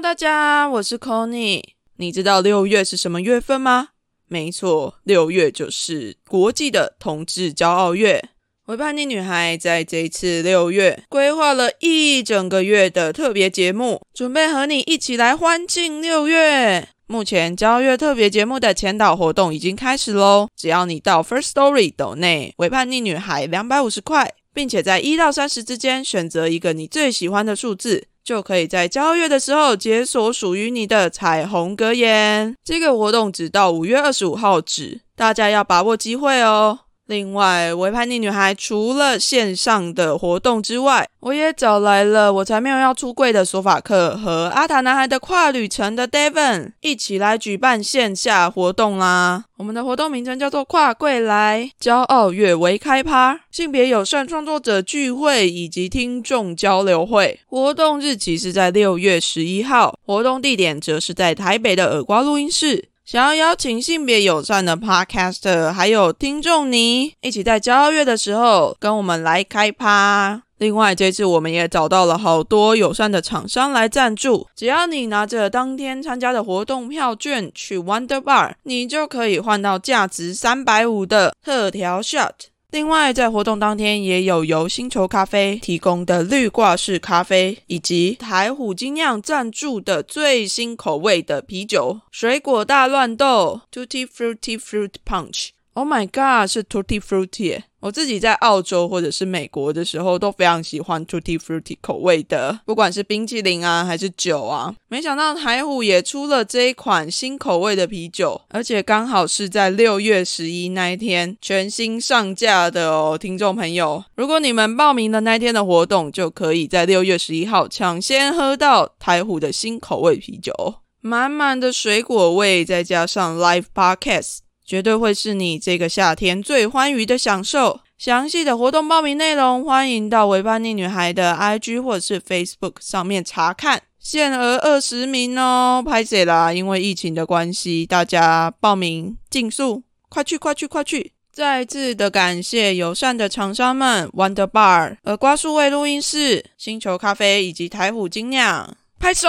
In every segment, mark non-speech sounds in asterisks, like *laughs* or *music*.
大家，我是 Conny。你知道六月是什么月份吗？没错，六月就是国际的同志骄傲月。为叛逆女孩在这一次六月规划了一整个月的特别节目，准备和你一起来欢庆六月。目前骄傲月特别节目的前导活动已经开始喽！只要你到 First Story 抖内为叛逆女孩两百五十块，并且在一到三十之间选择一个你最喜欢的数字。就可以在交月的时候解锁属于你的彩虹格言。这个活动只到五月二十五号止，大家要把握机会哦。另外，维叛逆女孩除了线上的活动之外，我也找来了我才没有要出柜的索法克和阿塔男孩的跨旅程的 Devon 一起来举办线下活动啦。我们的活动名称叫做“跨柜来骄傲月为开趴”，性别友善创作者聚会以及听众交流会。活动日期是在六月十一号，活动地点则是在台北的耳瓜录音室。想要邀请性别友善的 Podcaster，还有听众你一起在交月的时候跟我们来开趴。另外，这次我们也找到了好多友善的厂商来赞助，只要你拿着当天参加的活动票券去 Wonder Bar，你就可以换到价值三百五的特调 shot。另外，在活动当天也有由星球咖啡提供的绿挂式咖啡，以及台虎精酿赞助的最新口味的啤酒——水果大乱斗 （Tutti Frutti Fruit Punch）。Oh my god，是 Tutti Frutti！我自己在澳洲或者是美国的时候都非常喜欢 Tutti Frutti 口味的，不管是冰淇淋啊还是酒啊。没想到台虎也出了这一款新口味的啤酒，而且刚好是在六月十一那一天全新上架的哦，听众朋友，如果你们报名的那天的活动，就可以在六月十一号抢先喝到台虎的新口味啤酒，满满的水果味，再加上 Live Podcast。绝对会是你这个夏天最欢愉的享受。详细的活动报名内容，欢迎到维叛逆女孩的 IG 或者是 Facebook 上面查看。限额二十名哦，拍谁啦？因为疫情的关系，大家报名尽速，快去快去快去！再次的感谢友善的厂商们：Wonder Bar、耳瓜数位录音室、星球咖啡以及台虎精酿。拍手！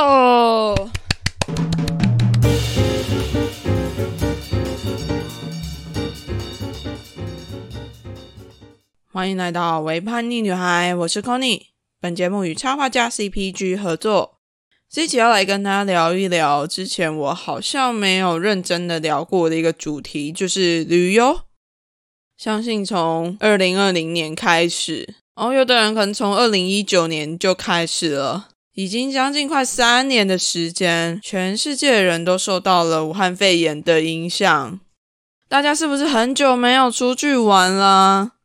欢迎来到为叛逆女孩，我是 Conny。本节目与插画家 CPG 合作，这期要来跟大家聊一聊之前我好像没有认真的聊过的一个主题，就是旅游。相信从二零二零年开始，哦，有的人可能从二零一九年就开始了，已经将近快三年的时间，全世界人都受到了武汉肺炎的影响。大家是不是很久没有出去玩了？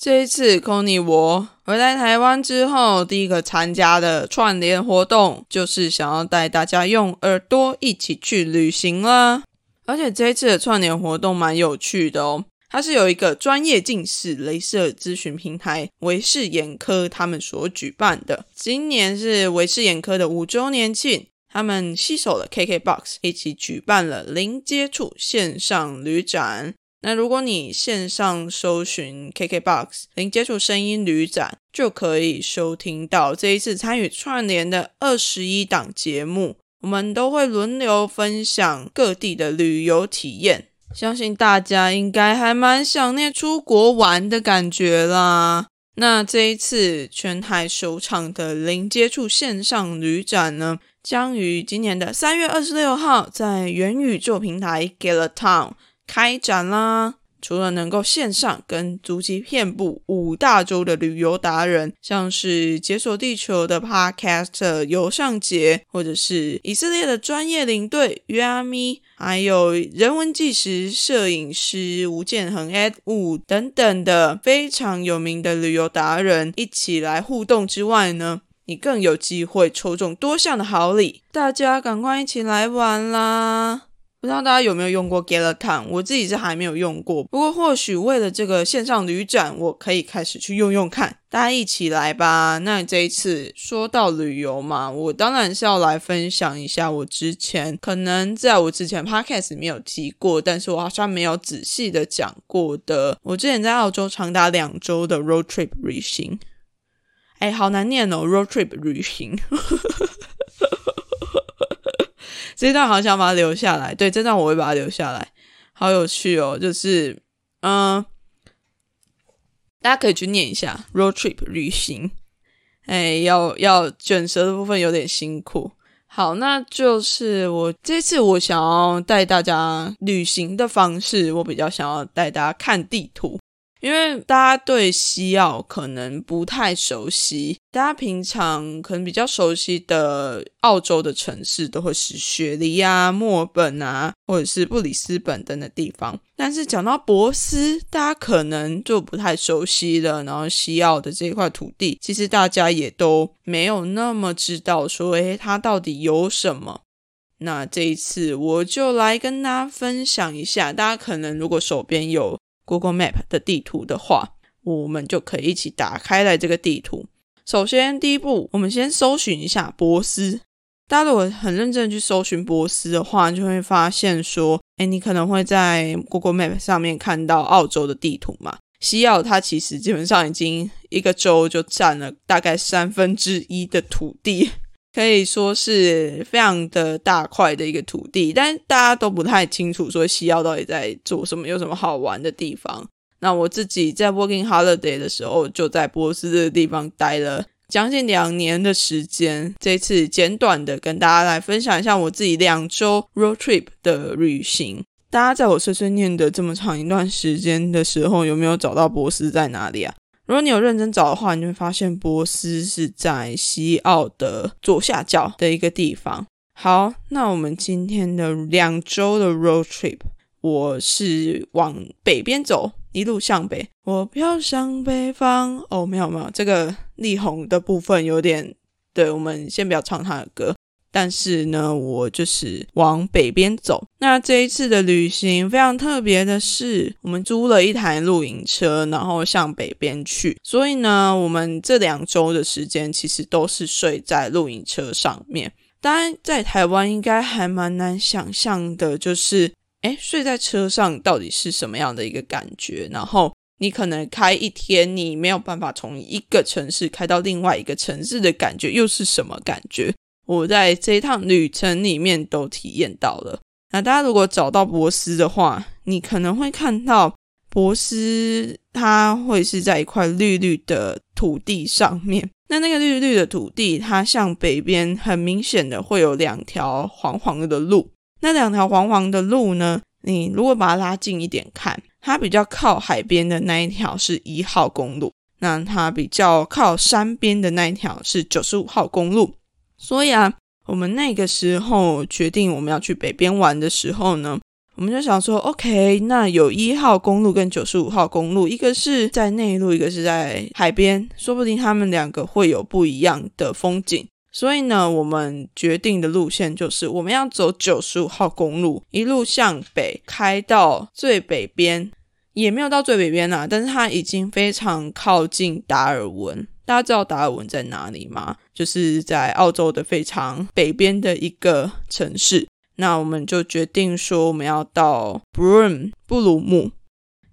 这一次，Conny 我回来台湾之后，第一个参加的串联活动，就是想要带大家用耳朵一起去旅行啦。而且这一次的串联活动蛮有趣的哦，它是有一个专业近视镭射咨询平台维视眼科他们所举办的。今年是维视眼科的五周年庆，他们携手了 KKBOX 一起举办了零接触线上旅展。那如果你线上搜寻 KKBOX 零接触声音旅展，就可以收听到这一次参与串联的二十一档节目。我们都会轮流分享各地的旅游体验，相信大家应该还蛮想念出国玩的感觉啦。那这一次全台首场的零接触线上旅展呢，将于今年的三月二十六号在元宇宙平台 Gala Town。开展啦！除了能够线上跟足迹遍布五大洲的旅游达人，像是解锁地球的 Podcast 游上节，或者是以色列的专业领队约阿咪，还有人文纪实摄影师吴建恒 Ed Wu 等等的非常有名的旅游达人一起来互动之外呢，你更有机会抽中多项的好礼，大家赶快一起来玩啦！不知道大家有没有用过 g a l a t o n 我自己是还没有用过。不过或许为了这个线上旅展，我可以开始去用用看。大家一起来吧！那这一次说到旅游嘛，我当然是要来分享一下我之前可能在我之前 podcast 没有提过，但是我好像没有仔细的讲过的。我之前在澳洲长达两周的 road trip 旅行。哎，好难念哦，road trip 旅行。*laughs* 这段好想把它留下来。对，这段我会把它留下来，好有趣哦。就是，嗯，大家可以去念一下 road trip 旅行。哎，要要卷舌的部分有点辛苦。好，那就是我这次我想要带大家旅行的方式，我比较想要带大家看地图。因为大家对西澳可能不太熟悉，大家平常可能比较熟悉的澳洲的城市都会是雪梨啊、墨尔本啊，或者是布里斯本等的地方。但是讲到博斯，大家可能就不太熟悉了。然后西澳的这块土地，其实大家也都没有那么知道说，诶，它到底有什么？那这一次我就来跟大家分享一下，大家可能如果手边有。Google Map 的地图的话，我们就可以一起打开来这个地图。首先，第一步，我们先搜寻一下波斯。大家如果很认真去搜寻波斯的话，就会发现说，哎，你可能会在 Google Map 上面看到澳洲的地图嘛。西澳它其实基本上已经一个州就占了大概三分之一的土地。可以说是非常的大块的一个土地，但大家都不太清楚说西澳到底在做什么，有什么好玩的地方。那我自己在 Working Holiday 的时候，就在波斯这个地方待了将近两年的时间。这次简短的跟大家来分享一下我自己两周 road trip 的旅行。大家在我碎碎念的这么长一段时间的时候，有没有找到波斯在哪里啊？如果你有认真找的话，你会发现波斯是在西澳的左下角的一个地方。好，那我们今天的两周的 road trip，我是往北边走，一路向北。我飘向北方。哦，没有没有，这个力宏的部分有点，对，我们先不要唱他的歌。但是呢，我就是往北边走。那这一次的旅行非常特别的是，我们租了一台露营车，然后向北边去。所以呢，我们这两周的时间其实都是睡在露营车上面。当然，在台湾应该还蛮难想象的，就是诶睡在车上到底是什么样的一个感觉？然后你可能开一天，你没有办法从一个城市开到另外一个城市的感觉，又是什么感觉？我在这一趟旅程里面都体验到了。那大家如果找到博斯的话，你可能会看到博斯，它会是在一块绿绿的土地上面。那那个绿绿的土地，它向北边很明显的会有两条黄黄的路。那两条黄黄的路呢，你如果把它拉近一点看，它比较靠海边的那一条是一号公路，那它比较靠山边的那一条是九十五号公路。所以啊，我们那个时候决定我们要去北边玩的时候呢，我们就想说，OK，那有一号公路跟九十五号公路，一个是在内陆，一个是在海边，说不定他们两个会有不一样的风景。所以呢，我们决定的路线就是我们要走九十五号公路，一路向北开到最北边，也没有到最北边啊，但是它已经非常靠近达尔文。大家知道达尔文在哪里吗？就是在澳洲的非常北边的一个城市。那我们就决定说，我们要到 Broom 布鲁姆。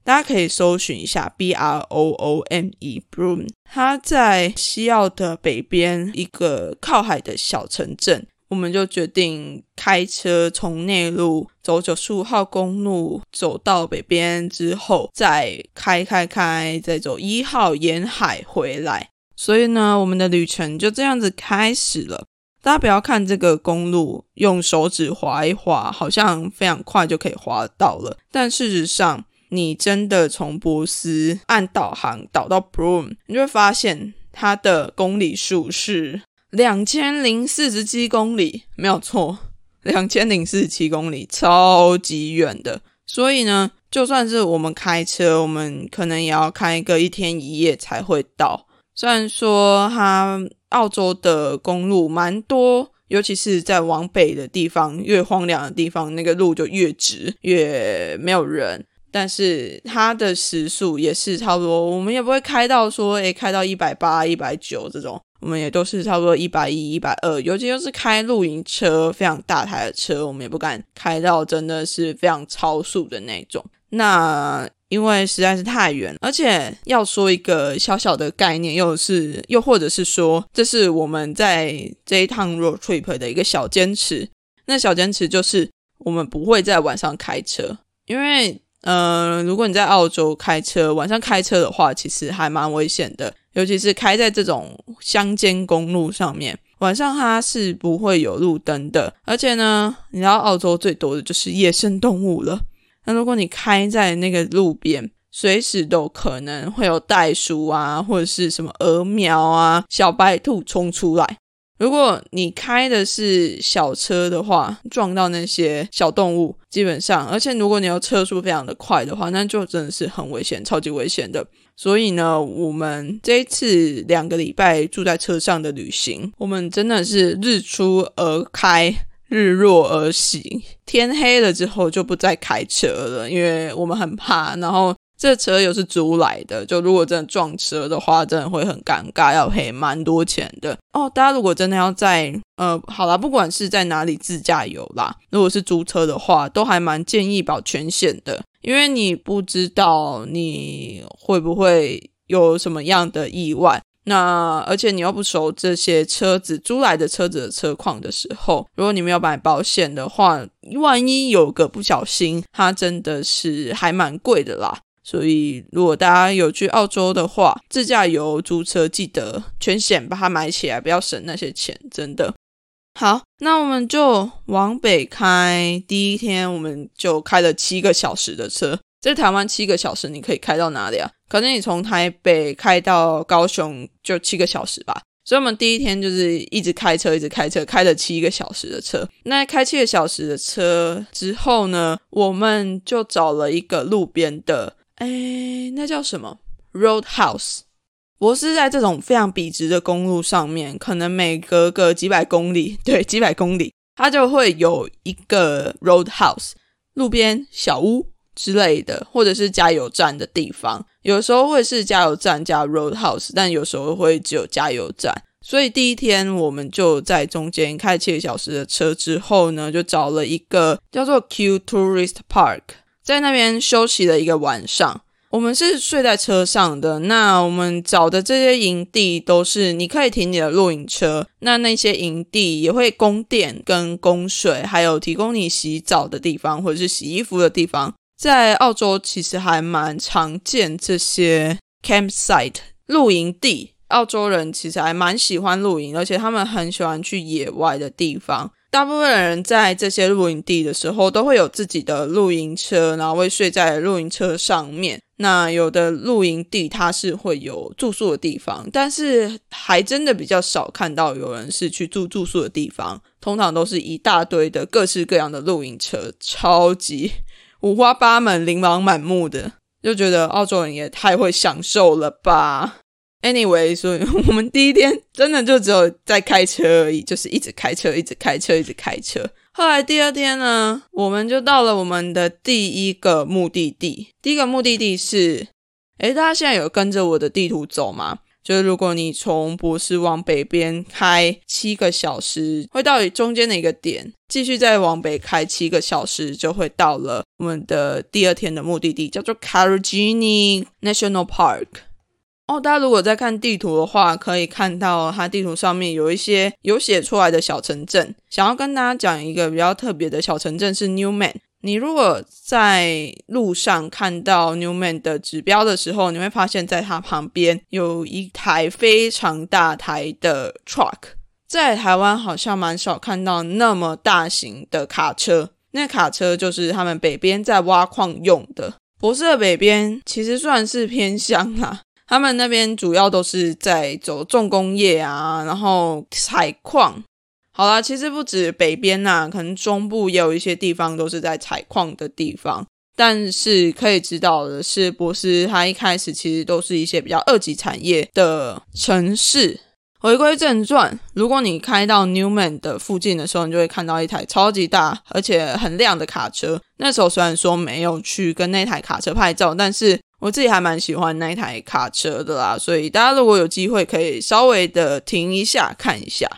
大家可以搜寻一下 B R O O M E Broome，它在西澳的北边一个靠海的小城镇。我们就决定开车从内陆走九十五号公路，走到北边之后，再开开开，再走一号沿海回来。所以呢，我们的旅程就这样子开始了。大家不要看这个公路，用手指划一划，好像非常快就可以划到了。但事实上，你真的从波斯按导航导到 Broom，你就会发现它的公里数是两千零四十七公里，没有错，两千零四十七公里，超级远的。所以呢，就算是我们开车，我们可能也要开个一天一夜才会到。虽然说它澳洲的公路蛮多，尤其是在往北的地方，越荒凉的地方，那个路就越直，越没有人。但是它的时速也是差不多，我们也不会开到说，诶，开到一百八、一百九这种，我们也都是差不多一百一、一百二。尤其又是开露营车，非常大台的车，我们也不敢开到真的是非常超速的那种。那因为实在是太远，而且要说一个小小的概念，又是又或者是说，这是我们在这一趟 road trip 的一个小坚持。那小坚持就是我们不会在晚上开车，因为呃，如果你在澳洲开车，晚上开车的话，其实还蛮危险的，尤其是开在这种乡间公路上面，晚上它是不会有路灯的，而且呢，你知道澳洲最多的就是野生动物了。那如果你开在那个路边，随时都可能会有袋鼠啊，或者是什么鹅苗啊、小白兔冲出来。如果你开的是小车的话，撞到那些小动物，基本上，而且如果你要车速非常的快的话，那就真的是很危险，超级危险的。所以呢，我们这一次两个礼拜住在车上的旅行，我们真的是日出而开。日落而息，天黑了之后就不再开车了，因为我们很怕。然后这车又是租来的，就如果真的撞车的话，真的会很尴尬，要赔蛮多钱的哦。大家如果真的要在呃，好啦，不管是在哪里自驾游啦，如果是租车的话，都还蛮建议保全险的，因为你不知道你会不会有什么样的意外。那而且你又不熟这些车子租来的车子的车况的时候，如果你没有买保险的话，万一有个不小心，它真的是还蛮贵的啦。所以如果大家有去澳洲的话，自驾游租车记得全险把它买起来，不要省那些钱，真的。好，那我们就往北开。第一天我们就开了七个小时的车。在台湾七个小时，你可以开到哪里啊？可能你从台北开到高雄就七个小时吧。所以，我们第一天就是一直开车，一直开车，开了七个小时的车。那开七个小时的车之后呢，我们就找了一个路边的，哎，那叫什么？Roadhouse。我是在这种非常笔直的公路上面，可能每隔个几百公里，*laughs* 对，几百公里，它就会有一个 Roadhouse 路边小屋。之类的，或者是加油站的地方，有时候会是加油站加 roadhouse，但有时候会只有加油站。所以第一天我们就在中间开七个小时的车之后呢，就找了一个叫做 Q Tourist Park，在那边休息了一个晚上。我们是睡在车上的。那我们找的这些营地都是你可以停你的露营车，那那些营地也会供电跟供水，还有提供你洗澡的地方或者是洗衣服的地方。在澳洲其实还蛮常见这些 campsite 露营地，澳洲人其实还蛮喜欢露营，而且他们很喜欢去野外的地方。大部分人在这些露营地的时候，都会有自己的露营车，然后会睡在露营车上面。那有的露营地它是会有住宿的地方，但是还真的比较少看到有人是去住住宿的地方，通常都是一大堆的各式各样的露营车，超级。五花八门、琳琅满目的，就觉得澳洲人也太会享受了吧。Anyway，所以 *laughs* 我们第一天真的就只有在开车而已，就是一直开车、一直开车、一直开车。后来第二天呢，我们就到了我们的第一个目的地。第一个目的地是，诶，大家现在有跟着我的地图走吗？就是如果你从博斯往北边开七个小时，会到中间的一个点，继续再往北开七个小时，就会到了我们的第二天的目的地，叫做 c a r o g i n i National Park。哦，大家如果在看地图的话，可以看到它地图上面有一些有写出来的小城镇。想要跟大家讲一个比较特别的小城镇是 Newman。你如果在路上看到 Newman 的指标的时候，你会发现在它旁边有一台非常大台的 truck。在台湾好像蛮少看到那么大型的卡车，那卡车就是他们北边在挖矿用的。博士的北边其实算是偏乡啦，他们那边主要都是在走重工业啊，然后采矿。好啦，其实不止北边呐，可能中部也有一些地方都是在采矿的地方。但是可以知道的是，博斯它一开始其实都是一些比较二级产业的城市。回归正传，如果你开到 Newman 的附近的时候，你就会看到一台超级大而且很亮的卡车。那时候虽然说没有去跟那台卡车拍照，但是我自己还蛮喜欢那台卡车的啦。所以大家如果有机会，可以稍微的停一下看一下。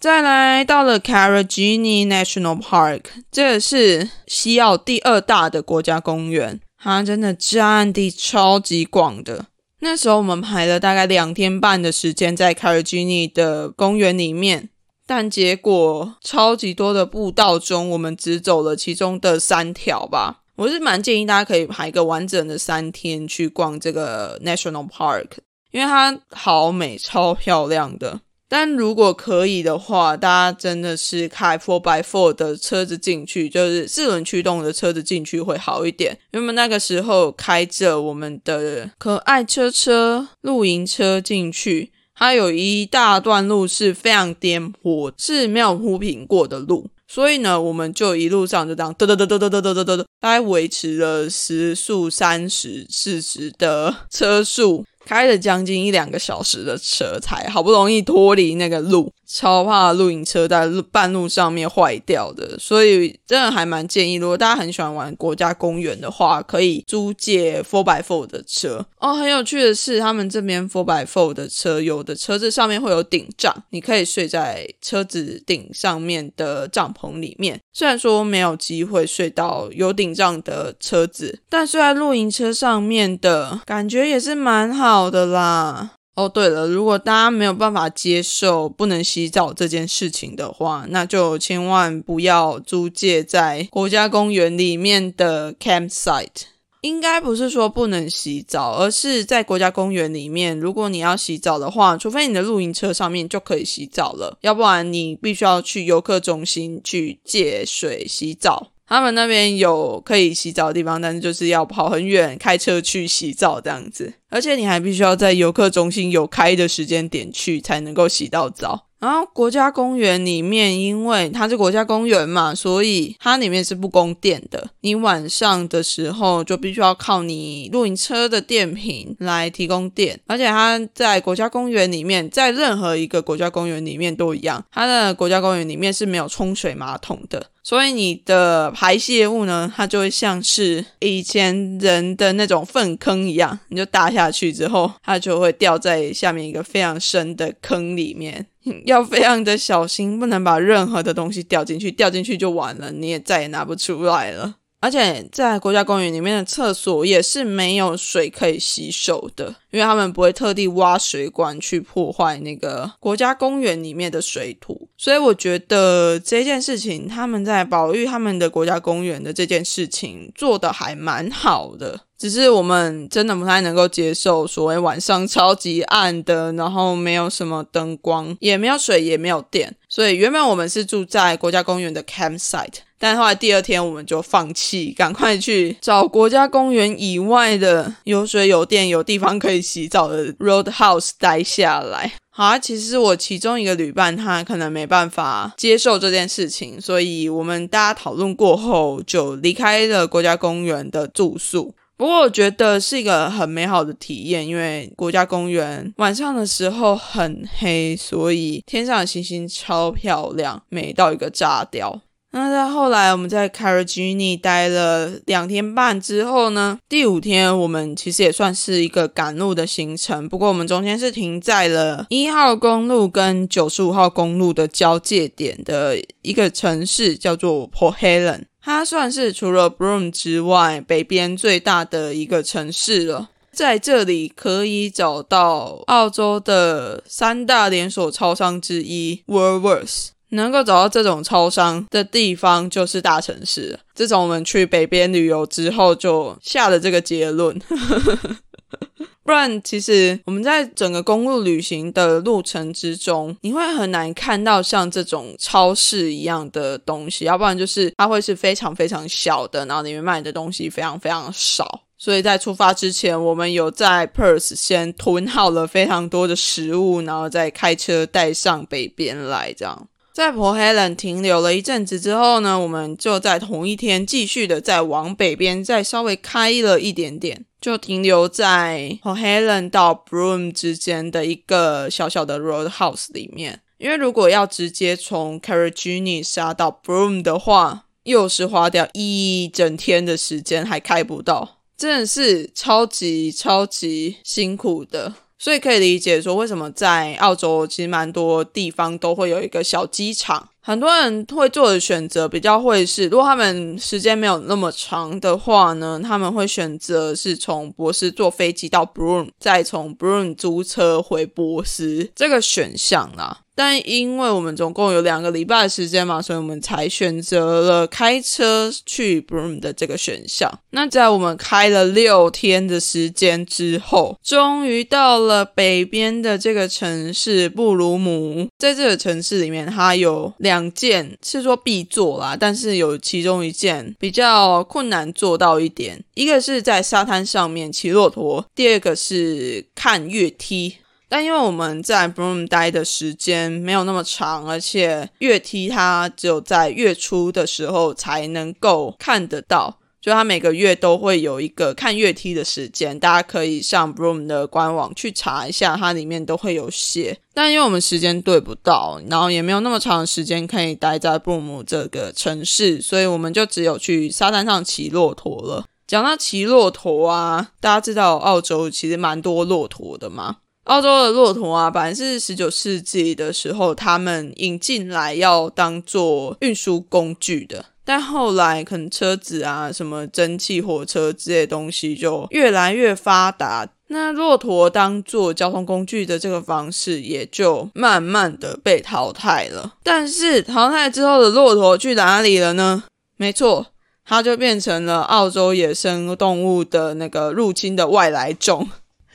再来到了 c a r a g i n i National Park，这是西澳第二大的国家公园，它真的占地超级广的。那时候我们排了大概两天半的时间在 c a r a g i n i 的公园里面，但结果超级多的步道中，我们只走了其中的三条吧。我是蛮建议大家可以排个完整的三天去逛这个 National Park，因为它好美、超漂亮的。但如果可以的话，大家真的是开 Four by Four 的车子进去，就是四轮驱动的车子进去会好一点。因为那个时候开着我们的可爱车车露营车进去，它有一大段路是非常颠簸，是没有铺平过的路，所以呢，我们就一路上就这样嘚嘚嘚嘚嘚嘚嘚嘚嘚，大概维持了时速三十、四十的车速。开了将近一两个小时的车，才好不容易脱离那个路，超怕露营车在半路上面坏掉的，所以真的还蛮建议，如果大家很喜欢玩国家公园的话，可以租借 Four by Four 的车哦。很有趣的是，他们这边 Four by Four 的车，有的车子上面会有顶帐，你可以睡在车子顶上面的帐篷里面。虽然说没有机会睡到有顶帐的车子，但睡在露营车上面的感觉也是蛮。好的啦，哦对了，如果大家没有办法接受不能洗澡这件事情的话，那就千万不要租借在国家公园里面的 campsite。应该不是说不能洗澡，而是在国家公园里面，如果你要洗澡的话，除非你的露营车上面就可以洗澡了，要不然你必须要去游客中心去借水洗澡。他们那边有可以洗澡的地方，但是就是要跑很远，开车去洗澡这样子，而且你还必须要在游客中心有开的时间点去，才能够洗到澡。然后国家公园里面，因为它是国家公园嘛，所以它里面是不供电的。你晚上的时候就必须要靠你露营车的电瓶来提供电。而且它在国家公园里面，在任何一个国家公园里面都一样，它的国家公园里面是没有冲水马桶的，所以你的排泄物呢，它就会像是以前人的那种粪坑一样，你就搭下去之后，它就会掉在下面一个非常深的坑里面。*laughs* 要非常的小心，不能把任何的东西掉进去，掉进去就完了，你也再也拿不出来了。而且在国家公园里面的厕所也是没有水可以洗手的，因为他们不会特地挖水管去破坏那个国家公园里面的水土。所以我觉得这件事情，他们在保育他们的国家公园的这件事情做的还蛮好的。只是我们真的不太能够接受所谓晚上超级暗的，然后没有什么灯光，也没有水，也没有电。所以原本我们是住在国家公园的 campsite，但后来第二天我们就放弃，赶快去找国家公园以外的有水、有电、有地方可以洗澡的 roadhouse 待下来。好啊，其实我其中一个旅伴他可能没办法接受这件事情，所以我们大家讨论过后就离开了国家公园的住宿。不过我觉得是一个很美好的体验，因为国家公园晚上的时候很黑，所以天上的星星超漂亮，美到一个炸掉。那在后来我们在 c a r a g i n i 待了两天半之后呢，第五天我们其实也算是一个赶路的行程，不过我们中间是停在了一号公路跟九十五号公路的交界点的一个城市，叫做 Port Helen。它算是除了 Broom 之外北边最大的一个城市了。在这里可以找到澳洲的三大连锁超商之一 Woolworths。能够找到这种超商的地方就是大城市。自从我们去北边旅游之后，就下了这个结论。*laughs* *laughs* 不然，其实我们在整个公路旅行的路程之中，你会很难看到像这种超市一样的东西，要不然就是它会是非常非常小的，然后里面卖的东西非常非常少。所以在出发之前，我们有在 Perth 先囤好了非常多的食物，然后再开车带上北边来，这样。在 por Helen 停留了一阵子之后呢，我们就在同一天继续的再往北边再稍微开了一点点。就停留在 por Helen 到 Broom 之间的一个小小的 roadhouse 里面，因为如果要直接从 c a r a g i n i 杀到 Broom 的话，又是花掉一整天的时间，还开不到，真的是超级超级辛苦的。所以可以理解说，为什么在澳洲其实蛮多地方都会有一个小机场。很多人会做的选择比较会是，如果他们时间没有那么长的话呢，他们会选择是从博斯坐飞机到 Broome，再从 Broome 租车回博斯这个选项啦。但因为我们总共有两个礼拜的时间嘛，所以我们才选择了开车去 Broom 的这个选项。那在我们开了六天的时间之后，终于到了北边的这个城市布鲁姆。在这个城市里面，它有两件是说必做啦，但是有其中一件比较困难做到一点，一个是在沙滩上面骑骆驼，第二个是看月梯。但因为我们在 Broom 待的时间没有那么长，而且月梯它只有在月初的时候才能够看得到，就它每个月都会有一个看月梯的时间，大家可以上 Broom 的官网去查一下，它里面都会有写。但因为我们时间对不到，然后也没有那么长的时间可以待在 Broom 这个城市，所以我们就只有去沙滩上骑骆驼了。讲到骑骆驼啊，大家知道澳洲其实蛮多骆驼的吗？澳洲的骆驼啊，本来是十九世纪的时候他们引进来要当做运输工具的，但后来可能车子啊、什么蒸汽火车这些东西就越来越发达，那骆驼当做交通工具的这个方式也就慢慢的被淘汰了。但是淘汰之后的骆驼去哪里了呢？没错，它就变成了澳洲野生动物的那个入侵的外来种。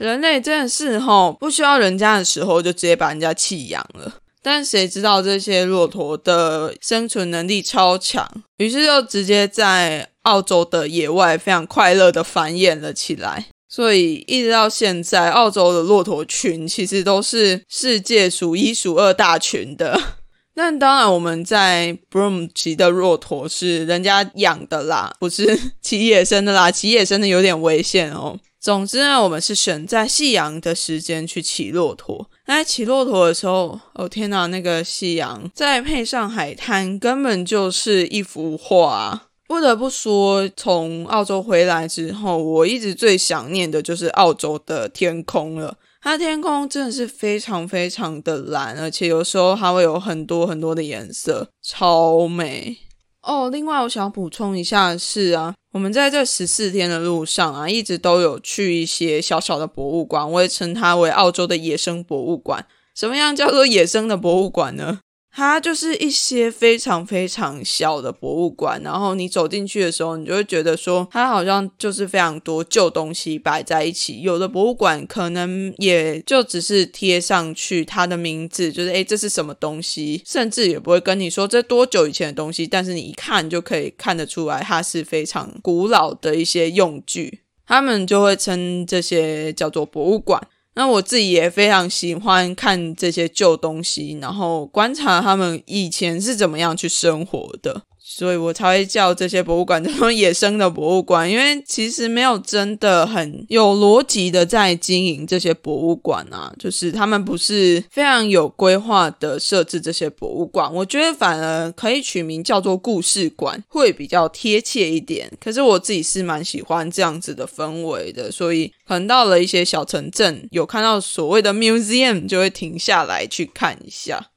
人类真的是吼，不需要人家的时候就直接把人家弃养了。但谁知道这些骆驼的生存能力超强，于是就直接在澳洲的野外非常快乐的繁衍了起来。所以一直到现在，澳洲的骆驼群其实都是世界数一数二大群的。*laughs* 但当然，我们在 Broom 骑的骆驼是人家养的啦，不是 *laughs* 骑野生的啦。骑野生的有点危险哦。总之呢，我们是选在夕阳的时间去骑骆驼。那骑骆驼的时候，哦天哪，那个夕阳再配上海滩，根本就是一幅画。不得不说，从澳洲回来之后，我一直最想念的就是澳洲的天空了。它天空真的是非常非常的蓝，而且有时候还会有很多很多的颜色，超美。哦，另外我想补充一下是啊。我们在这十四天的路上啊，一直都有去一些小小的博物馆，我也称它为澳洲的野生博物馆。什么样叫做野生的博物馆呢？它就是一些非常非常小的博物馆，然后你走进去的时候，你就会觉得说，它好像就是非常多旧东西摆在一起。有的博物馆可能也就只是贴上去它的名字，就是诶这是什么东西，甚至也不会跟你说这多久以前的东西，但是你一看就可以看得出来，它是非常古老的一些用具，他们就会称这些叫做博物馆。那我自己也非常喜欢看这些旧东西，然后观察他们以前是怎么样去生活的。所以我才会叫这些博物馆叫做野生的博物馆，因为其实没有真的很有逻辑的在经营这些博物馆啊，就是他们不是非常有规划的设置这些博物馆。我觉得反而可以取名叫做故事馆会比较贴切一点。可是我自己是蛮喜欢这样子的氛围的，所以可能到了一些小城镇，有看到所谓的 museum，就会停下来去看一下。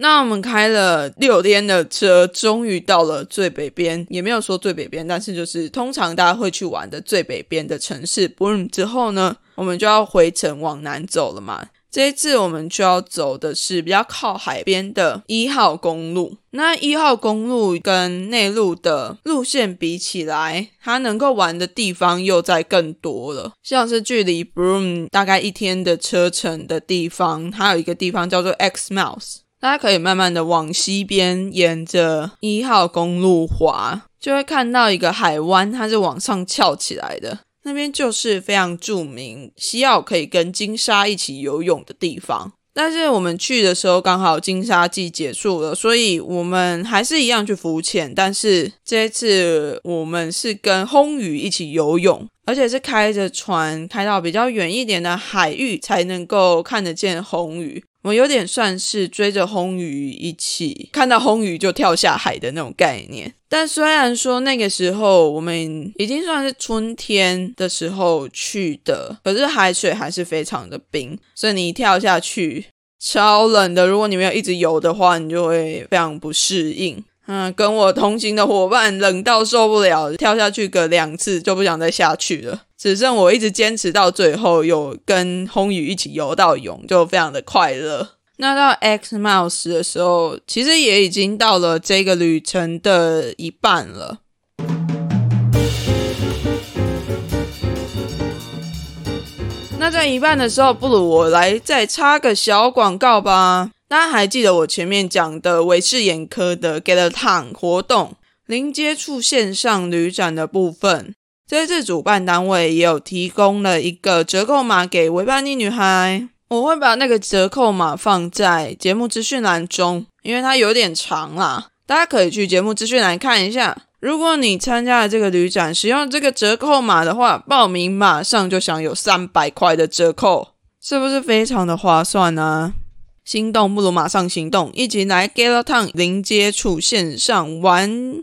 那我们开了六天的车，终于到了最北边，也没有说最北边，但是就是通常大家会去玩的最北边的城市 Boom 之后呢，我们就要回城往南走了嘛。这一次我们就要走的是比较靠海边的一号公路。那一号公路跟内陆的路线比起来，它能够玩的地方又在更多了。像是距离 Broom 大概一天的车程的地方，它有一个地方叫做 X Mouse。大家可以慢慢的往西边沿着一号公路滑，就会看到一个海湾，它是往上翘起来的。那边就是非常著名，西澳可以跟金沙一起游泳的地方。但是我们去的时候刚好金沙季结束了，所以我们还是一样去浮潜。但是这一次我们是跟轰鱼一起游泳，而且是开着船开到比较远一点的海域才能够看得见红鱼。我有点算是追着红鱼一起看到红鱼就跳下海的那种概念，但虽然说那个时候我们已经算是春天的时候去的，可是海水还是非常的冰，所以你一跳下去超冷的。如果你没有一直游的话，你就会非常不适应。嗯，跟我同行的伙伴冷到受不了，跳下去个两次就不想再下去了。只剩我一直坚持到最后，有跟红宇一起游到泳，就非常的快乐。那到 X Mouse 的时候，其实也已经到了这个旅程的一半了。那在一半的时候，不如我来再插个小广告吧。大家还记得我前面讲的维视眼科的 Get a Town 活动零接触线上旅展的部分？这次主办单位也有提供了一个折扣码给维叛逆女孩。我会把那个折扣码放在节目资讯栏中，因为它有点长啦，大家可以去节目资讯栏看一下。如果你参加了这个旅展，使用这个折扣码的话，报名马上就享有三百块的折扣，是不是非常的划算呢？心动不如马上行动，一起来 Get a Town 零接触线上玩。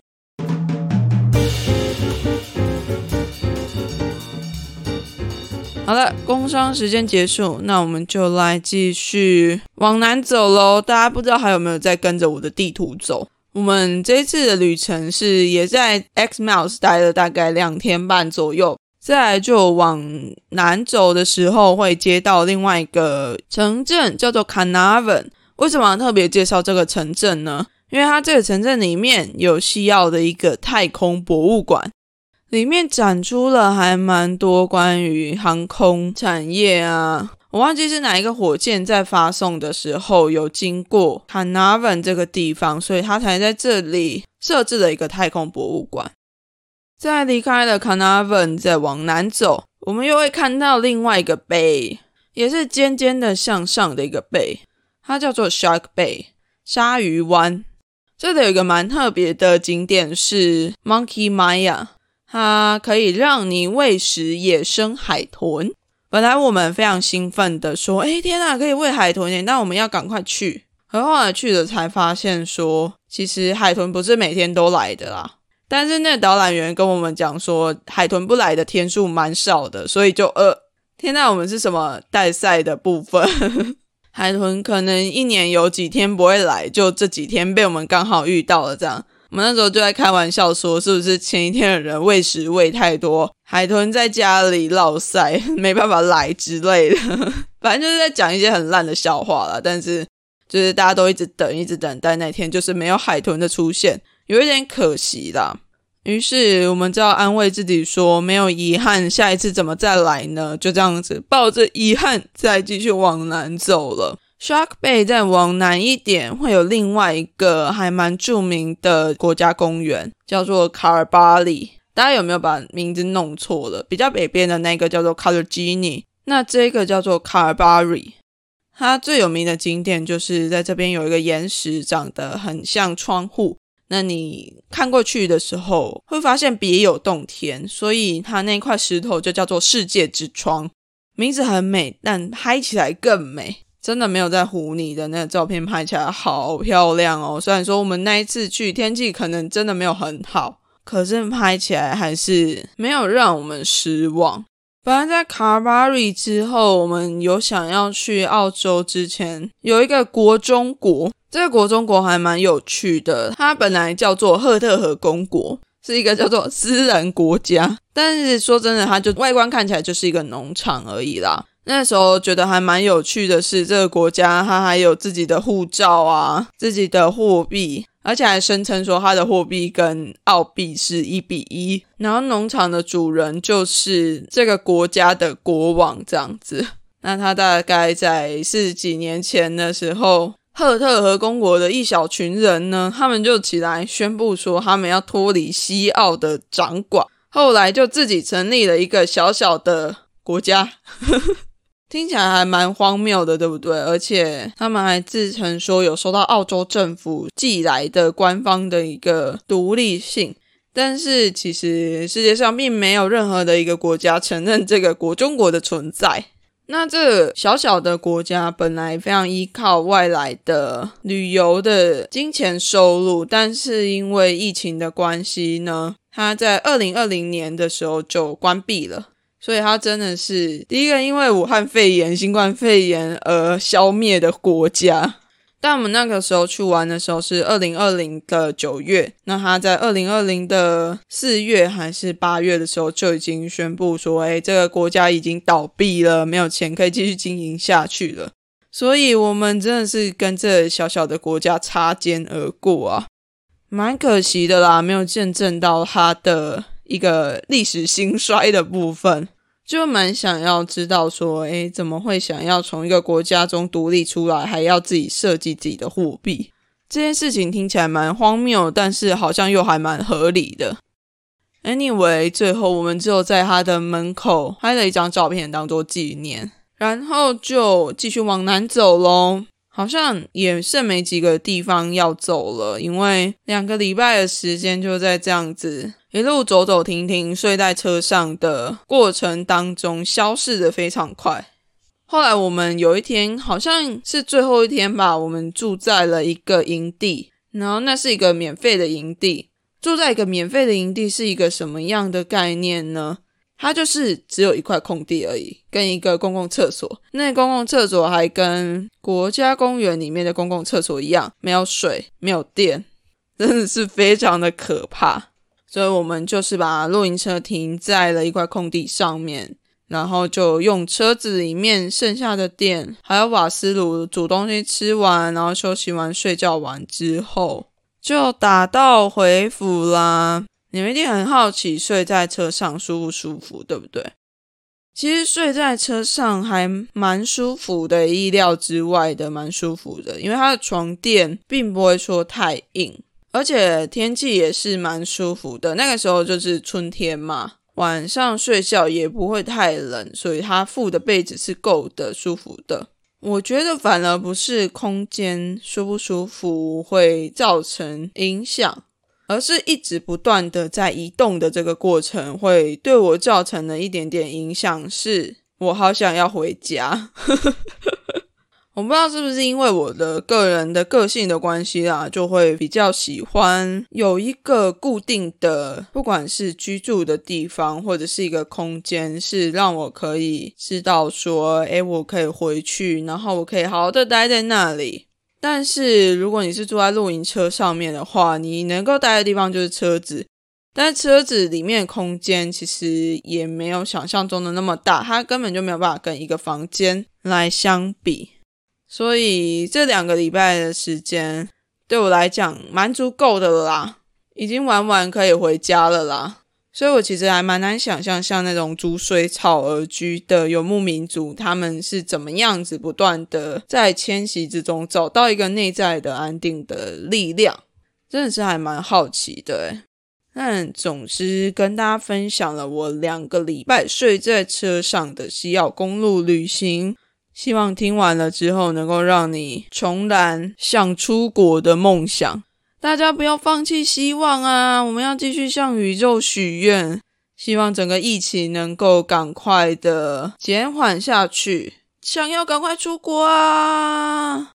好了，工商时间结束，那我们就来继续往南走喽。大家不知道还有没有在跟着我的地图走？我们这次的旅程是也在 X Mouse 待了大概两天半左右，再就往南走的时候会接到另外一个城镇，叫做 Carnarvon。为什么要特别介绍这个城镇呢？因为它这个城镇里面有西澳的一个太空博物馆。里面展出了还蛮多关于航空产业啊，我忘记是哪一个火箭在发送的时候有经过 c a n a v a n 这个地方，所以它才在这里设置了一个太空博物馆。在离开了 c a n a v a n 再往南走，我们又会看到另外一个 bay，也是尖尖的向上的一个 bay，它叫做 Shark Bay 鲨鱼湾。这里有一个蛮特别的景点是 Monkey Maya。它可以让你喂食野生海豚。本来我们非常兴奋的说：“哎，天啊，可以喂海豚耶！”那我们要赶快去。可后来去了才发现，说其实海豚不是每天都来的啦。但是那导览员跟我们讲说，海豚不来的天数蛮少的，所以就呃，天呐，我们是什么带赛的部分？*laughs* 海豚可能一年有几天不会来，就这几天被我们刚好遇到了这样。我们那时候就在开玩笑说，是不是前一天的人喂食喂太多，海豚在家里落塞，*laughs* 没办法来之类的。*laughs* 反正就是在讲一些很烂的笑话了。但是就是大家都一直等，一直等待那天，就是没有海豚的出现，有一点可惜啦。于是我们就要安慰自己说，没有遗憾，下一次怎么再来呢？就这样子抱着遗憾，再继续往南走了。Shark Bay 再往南一点，会有另外一个还蛮著名的国家公园，叫做卡尔巴里。大家有没有把名字弄错了？比较北边的那个叫做 c o l o r g i n i 那这个叫做卡尔巴里。它最有名的景点就是在这边有一个岩石，长得很像窗户。那你看过去的时候，会发现别有洞天，所以它那块石头就叫做世界之窗。名字很美，但拍起来更美。真的没有在唬你的那个照片拍起来好漂亮哦！虽然说我们那一次去天气可能真的没有很好，可是拍起来还是没有让我们失望。本来在卡巴瑞之后，我们有想要去澳洲之前，有一个国中国，这个国中国还蛮有趣的。它本来叫做赫特河公国，是一个叫做私人国家，但是说真的，它就外观看起来就是一个农场而已啦。那时候觉得还蛮有趣的是，这个国家它还有自己的护照啊，自己的货币，而且还声称说它的货币跟澳币是一比一。然后农场的主人就是这个国家的国王这样子。那他大概在四十几年前的时候，赫特和公国的一小群人呢，他们就起来宣布说他们要脱离西澳的掌管，后来就自己成立了一个小小的国家。*laughs* 听起来还蛮荒谬的，对不对？而且他们还自称说有收到澳洲政府寄来的官方的一个独立性，但是其实世界上并没有任何的一个国家承认这个国中国的存在。那这小小的国家本来非常依靠外来的旅游的金钱收入，但是因为疫情的关系呢，它在二零二零年的时候就关闭了。所以它真的是第一个因为武汉肺炎、新冠肺炎而消灭的国家。但我们那个时候去玩的时候是二零二零的九月，那他在二零二零的四月还是八月的时候就已经宣布说，哎，这个国家已经倒闭了，没有钱可以继续经营下去了。所以我们真的是跟这小小的国家擦肩而过啊，蛮可惜的啦，没有见证到它的一个历史兴衰的部分，就蛮想要知道说，诶，怎么会想要从一个国家中独立出来，还要自己设计自己的货币？这件事情听起来蛮荒谬，但是好像又还蛮合理的。Anyway，最后我们只有在他的门口拍了一张照片当做纪念。然后就继续往南走喽，好像也剩没几个地方要走了，因为两个礼拜的时间就在这样子一路走走停停，睡在车上的过程当中消逝的非常快。后来我们有一天好像是最后一天吧，我们住在了一个营地，然后那是一个免费的营地。住在一个免费的营地是一个什么样的概念呢？它就是只有一块空地而已，跟一个公共厕所。那公共厕所还跟国家公园里面的公共厕所一样，没有水，没有电，真的是非常的可怕。所以我们就是把露营车停在了一块空地上面，然后就用车子里面剩下的电，还有瓦斯炉煮东西吃完，然后休息完睡觉完之后，就打道回府啦。你们一定很好奇睡在车上舒不舒服，对不对？其实睡在车上还蛮舒服的，意料之外的蛮舒服的，因为它的床垫并不会说太硬，而且天气也是蛮舒服的。那个时候就是春天嘛，晚上睡觉也不会太冷，所以它附的被子是够的，舒服的。我觉得反而不是空间舒不舒服会造成影响。而是一直不断的在移动的这个过程，会对我造成了一点点影响。是我好想要回家，我不知道是不是因为我的个人的个性的关系啦，就会比较喜欢有一个固定的，不管是居住的地方或者是一个空间，是让我可以知道说，诶，我可以回去，然后我可以好好的待在那里。但是如果你是住在露营车上面的话，你能够待的地方就是车子，但车子里面空间其实也没有想象中的那么大，它根本就没有办法跟一个房间来相比。所以这两个礼拜的时间对我来讲蛮足够的了啦，已经玩完可以回家了啦。所以我其实还蛮难想象，像那种逐水草而居的游牧民族，他们是怎么样子不断的在迁徙之中找到一个内在的安定的力量，真的是还蛮好奇的。但总之跟大家分享了我两个礼拜睡在车上的西澳公路旅行，希望听完了之后能够让你重燃想出国的梦想。大家不要放弃希望啊！我们要继续向宇宙许愿，希望整个疫情能够赶快的减缓下去。想要赶快出国啊！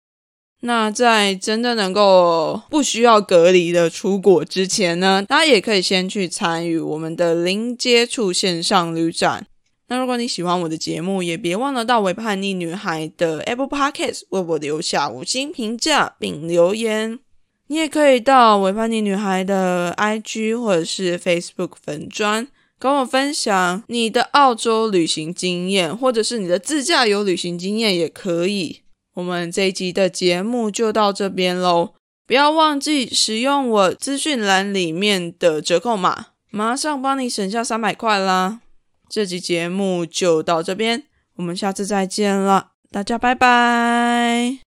那在真的能够不需要隔离的出国之前呢，大家也可以先去参与我们的零接触线上旅展。那如果你喜欢我的节目，也别忘了到为叛逆女孩的 Apple Podcast 为我留下五星评价并留言。你也可以到维叛逆女孩的 IG 或者是 Facebook 粉专，跟我分享你的澳洲旅行经验，或者是你的自驾游旅行经验也可以。我们这一集的节目就到这边喽，不要忘记使用我资讯栏里面的折扣码，马上帮你省下三百块啦。这集节目就到这边，我们下次再见了，大家拜拜。